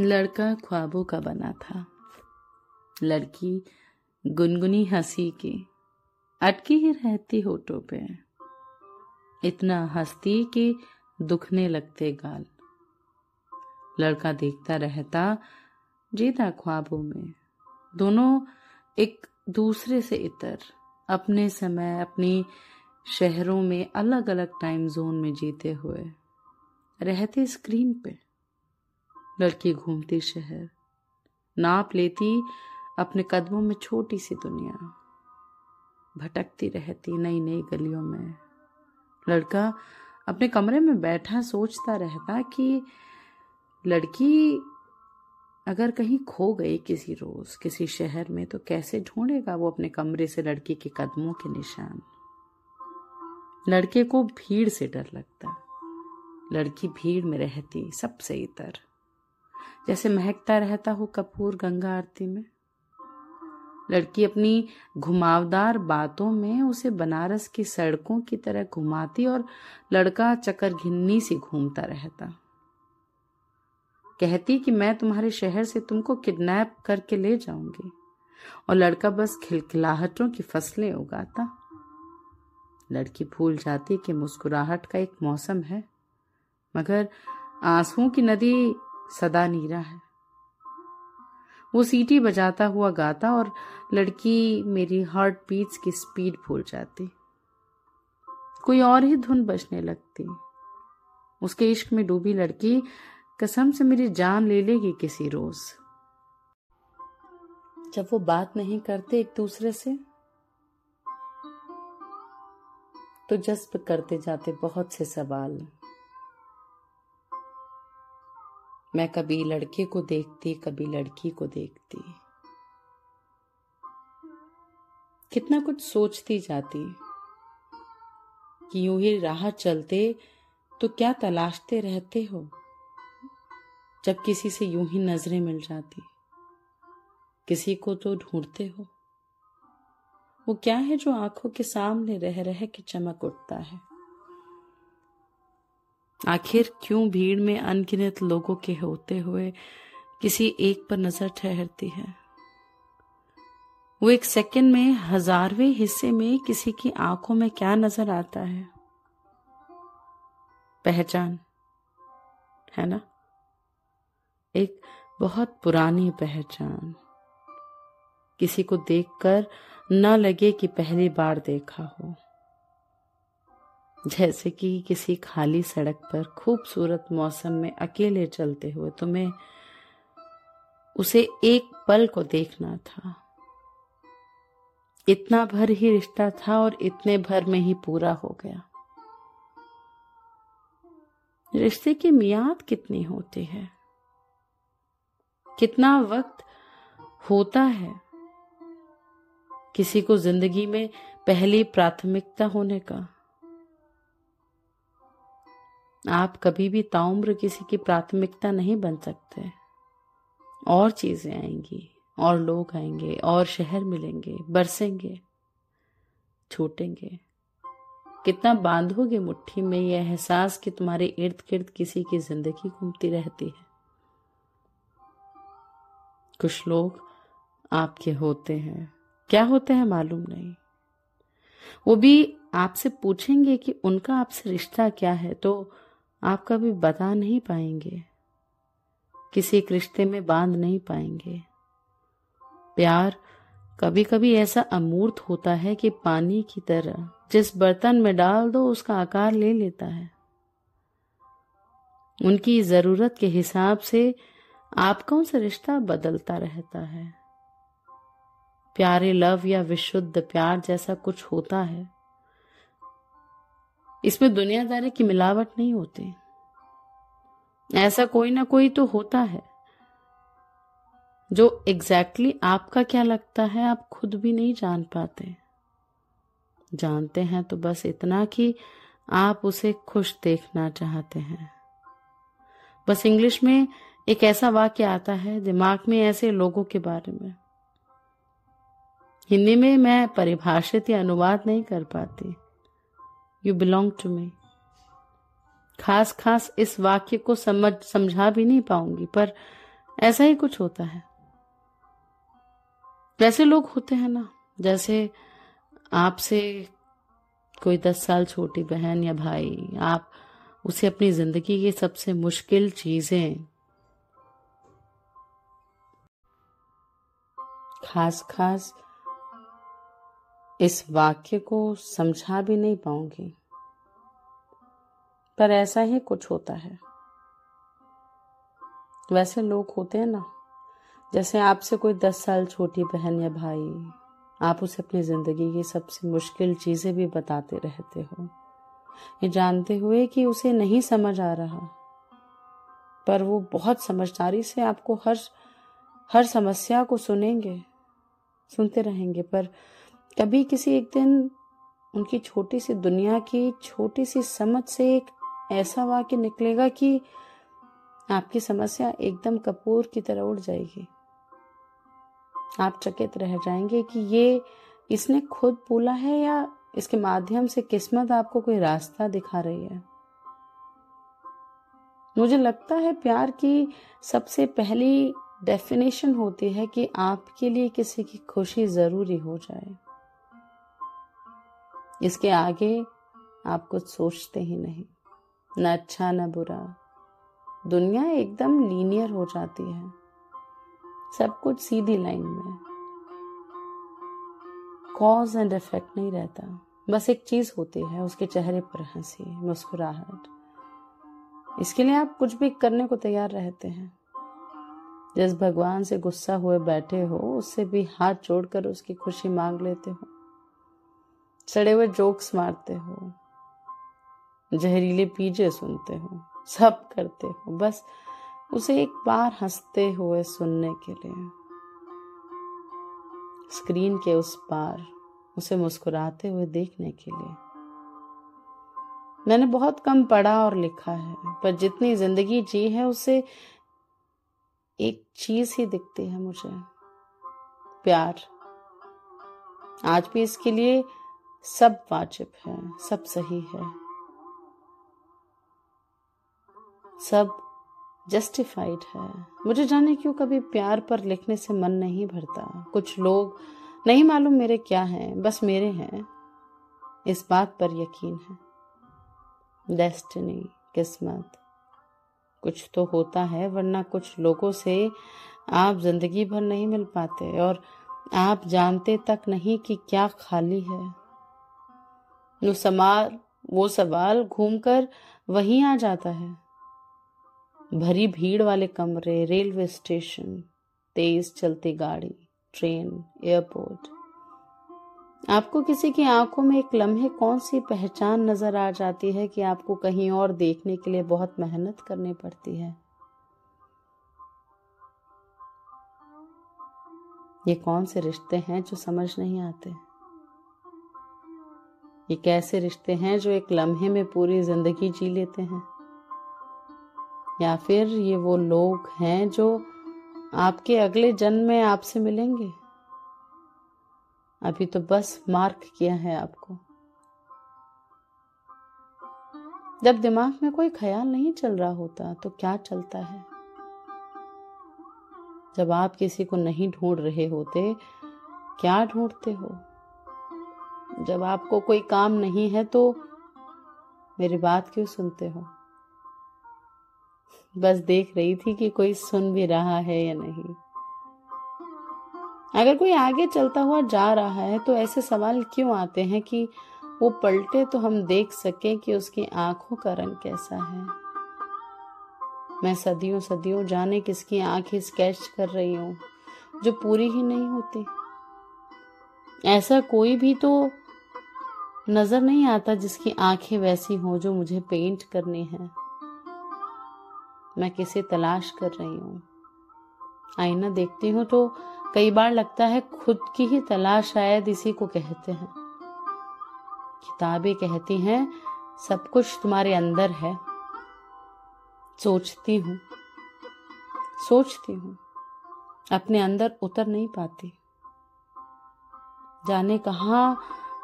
लड़का ख्वाबों का बना था। लड़की गुनगुनी हँसी की। अटकी ही रहती होठों पे। इतना हंसती कि दुखने लगते गाल। लड़का देखता रहता जीता ख्वाबों में। दोनों एक दूसरे से इतर। अपने समय, अपनी शहरों में अलग अलग टाइम जोन में जीते हुए। रहते स्क्रीन पे। लड़की घूमती शहर। नाप लेती अपने कदमों में छोटी सी दुनिया। भटकती रहती नई नई गलियों में। लड़का अपने कमरे में बैठा सोचता रहता कि लड़की अगर कहीं खो गई किसी रोज, किसी शहर में तो कैसे ढूंढेगा वो अपने कमरे से लड़की के कदमों के निशान? लड़के को भीड़ से डर लगता। लड़की भीड़ में रहती सबसे इतर। जैसे महकता रहता हो कपूर गंगा आरती में। लड़की अपनी घुमावदार बातों में उसे बनारस की सड़कों की तरह घुमाती और लड़का चकर घिन्नी सी घूमता रहता। कहती कि मैं तुम्हारे शहर से तुमको किडनैप करके ले जाऊँगी और लड़का बस खिलखिलाहटों की फ़सलें उगाता। लड़की भूल जाती कि मुस्कुराहट का एक मौसम है, मगर आंसुओं की नदी सदा नीरा है। वो सीटी बजाता हुआ गाता और लड़की मेरी हार्ट बीट्स की स्पीड भूल जाती। कोई और ही धुन बजने लगती। उसके इश्क में डूबी लड़की कसम से मेरी जान ले लेगी किसी रोज। जब वो बात नहीं करते एक दूसरे से तो जज्ब करते जाते बहुत से सवाल। मैं कभी लड़के को देखती, कभी लड़की को देखती। कितना कुछ सोचती जाती कि यूँ ही राह चलते तो क्या तलाशते रहते हो, जब किसी से यूँ ही नज़रें मिल जाती। किसी को तो ढूंढते हो। वो क्या है जो आँखों के सामने रह रह के चमक उठता है? आखिर क्यों भीड़ में अनगिनत लोगों के होते हुए किसी एक पर नज़र ठहरती है? वो एक सेकंड में, हजारवें हिस्से में किसी की आँखों में क्या नज़र आता है? पहचान, है ना? एक बहुत पुरानी पहचान। किसी को देखकर न लगे कि पहली बार देखा हो। जैसे कि किसी खाली सड़क पर खूबसूरत मौसम में अकेले चलते हुए तुम्हें उसे एक पल को देखना था। इतना भर ही रिश्ता था और इतने भर में ही पूरा हो गया। रिश्ते की मियाद कितनी होती है? कितना वक्त होता है? किसी को ज़िंदगी में पहली प्राथमिकता होने का? आप कभी भी ताउम्र किसी की प्राथमिकता नहीं बन सकते। और चीज़ें आएँगी, और लोग आएँगे, और शहर मिलेंगे, बरसेंगे, छूटेंगे। कितना बांधोगे मुट्ठी में यह एहसास कि तुम्हारे इर्द गिर्द किसी की ज़िंदगी घूमती रहती है। कुछ लोग आपके होते हैं। क्या होते हैं मालूम नहीं। वो भी आपसे पूछेंगे कि उनका आपसे रिश्ता क्या है तो आप कभी बता नहीं पाएँगे। किसी एक रिश्ते में बाँध नहीं पाएँगे। प्यार कभी कभी ऐसा अमूर्त होता है कि पानी की तरह जिस बर्तन में डाल दो उसका आकार ले लेता है। उनकी ज़रूरत के हिसाब से आपका उनसे रिश्ता बदलता रहता है? प्यारे लव या विशुद्ध प्यार जैसा कुछ होता है। इसमें दुनियादारी की मिलावट नहीं होती। ऐसा कोई ना कोई तो होता है। जो एग्जैक्टली exactly आपका क्या लगता है, आप खुद भी नहीं जान पाते। जानते हैं तो बस इतना कि आप उसे खुश देखना चाहते हैं। बस इंग्लिश में एक ऐसा वाक्य आता है, दिमाग में ऐसे लोगों के बारे में। हिंदी में मैं परिभाषित या अनुवाद नहीं कर पाती। यू बिलोंग टू मी खास खास इस वाक्य को समझ, समझा भी नहीं पाऊँगी, पर ऐसा ही कुछ होता है। वैसे लोग होते हैं ना, जैसे आपसे कोई दस साल छोटी बहन या भाई, आप उसे अपनी ज़िंदगी की सबसे मुश्किल चीज़ें खास खास इस वाक्य को समझा भी नहीं पाऊँगी। पर ऐसा ही कुछ होता है। वैसे लोग होते हैं ना, जैसे आपसे कोई दस साल छोटी बहन या भाई, आप उसे अपनी ज़िंदगी की सबसे मुश्किल चीज़ें भी बताते रहते हो। ये जानते हुए कि उसे नहीं समझ आ रहा, पर वो बहुत समझदारी से आपको हर हर समस्या को सुनेंगे, सुनते रहेंगे, पर कभी किसी एक दिन उनकी छोटी सी दुनिया की छोटी सी समझ से एक ऐसा वाक्य निकलेगा कि आपकी समस्या एकदम कपूर की तरह उड़ जाएगी। आप चकित रह जाएँगे कि ये इसने खुद बोला है या इसके माध्यम से किस्मत आपको कोई रास्ता दिखा रही है। मुझे लगता है प्यार की सबसे पहली डेफिनेशन होती है कि आपके लिए किसी की खुशी ज़रूरी हो जाए। इसके आगे आप कुछ सोचते ही नहीं। न अच्छा न बुरा। दुनिया एकदम लीनियर हो जाती है। सब कुछ सीधी लाइन में। कॉज एंड इफ़ेक्ट नहीं रहता। बस एक चीज़ होती है, उसके चेहरे पर हँसी, मुस्कुराहट। इसके लिए आप कुछ भी करने को तैयार रहते हैं। जिस भगवान से गुस्सा हुए बैठे हो, उससे भी हाथ जोड़कर उसकी खुशी मांग लेते हो। सड़े हुए जोक्स मारते हो, जहरीले पीजे सुनते हो, सब करते हो, बस उसे एक बार हँसते हुए सुनने के लिए। स्क्रीन के उस पार उसे मुस्कुराते हुए देखने के लिए। मैंने बहुत कम पढ़ा और लिखा है, पर जितनी ज़िंदगी जी है उसे एक चीज़ ही दिखती है मुझे, प्यार। आज भी इसके लिए सब वाजिब है, सब सही है। सब जस्टिफाइड है। मुझे जाने क्यों कभी प्यार पर लिखने से मन नहीं भरता? कुछ लोग, नहीं मालूम मेरे क्या हैं, बस मेरे हैं। इस बात पर यकीन है। डेस्टिनी किस्मत। कुछ तो होता है, वरना कुछ लोगों से आप ज़िंदगी भर नहीं मिल पाते और आप जानते तक नहीं कि क्या खाली है। वो सवाल वो सवाल घूमकर वहीं आ जाता है। भरी भीड़ वाले कमरे, रेलवे स्टेशन, तेज चलती गाड़ी, ट्रेन, एयरपोर्ट। आपको किसी की आँखों में एक लम्हे कौन सी पहचान नज़र आ जाती है कि आपको कहीं और देखने के लिए बहुत मेहनत करनी पड़ती है? ये कौन से रिश्ते हैं जो समझ नहीं आते? ये कैसे रिश्ते हैं जो एक लम्हे में पूरी ज़िंदगी जी लेते हैं? या फिर ये वो लोग हैं जो आपके अगले जन्म में आपसे मिलेंगे? अभी तो बस मार्क किया है आपको। जब दिमाग में कोई ख्याल नहीं चल रहा होता तो क्या चलता है? जब आप किसी को नहीं ढूंढ रहे होते, क्या ढूंढते हो? जब आपको कोई काम नहीं है तो मेरी बात क्यों सुनते हो? बस देख रही थी कि कोई सुन भी रहा है या नहीं। अगर कोई आगे चलता हुआ जा रहा है तो ऐसे सवाल क्यों आते हैं कि वो पलटे तो हम देख सकें कि उसकी आँखों का रंग कैसा है? मैं सदियों सदियों जाने किसकी आँखें स्केच कर रही हूँ, जो पूरी ही नहीं होती। ऐसा कोई भी तो नज़र नहीं आता जिसकी आँखें वैसी हो जो मुझे पेंट करनी है। मैं किसे तलाश कर रही हूँ? आईना देखती हूँ तो कई बार लगता है खुद की ही तलाश शायद इसी को कहते हैं। किताबें कहती हैं, सब कुछ तुम्हारे अंदर है। सोचती हूँ सोचती हूँ, अपने अंदर उतर नहीं पाती। जाने कहा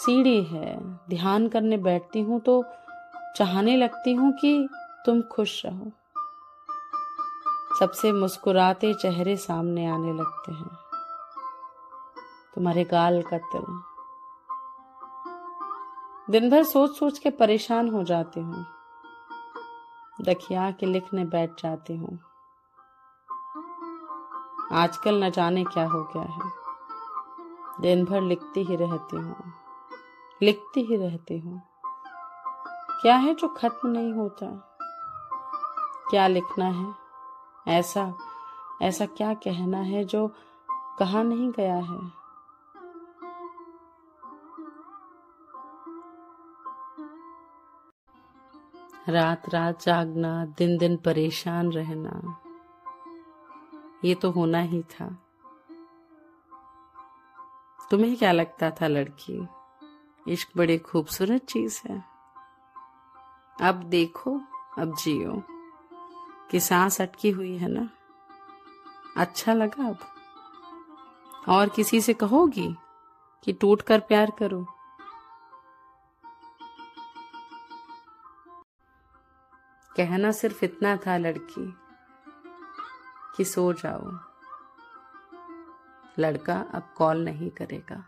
सीढ़ी है। ध्यान करने बैठती हूँ तो चाहने लगती हूँ कि तुम खुश रहो। सबसे मुस्कुराते चेहरे सामने आने लगते हैं। तुम्हारे गाल का तिल। दिन भर सोच सोच के परेशान हो जाती हूँ। दखिया के लिखने बैठ जाती हूँ। आजकल न जाने क्या हो गया है। दिन भर लिखती ही रहती हूँ। लिखती ही रहती हूँ। क्या है जो खत्म नहीं होता? क्या लिखना है? ऐसा ऐसा क्या कहना है जो कहा नहीं गया है? रात रात जागना दिन दिन परेशान रहना, ये तो होना ही था। तुम्हें क्या लगता था, लड़की? इश्क बड़ी खूबसूरत चीज़ है। अब देखो, अब जियो कि सांस अटकी हुई है ना? अच्छा लगा अब। और किसी से कहोगी कि टूट कर प्यार करो? कहना सिर्फ़ इतना था लड़की कि सो जाओ। लड़का अब कॉल नहीं करेगा।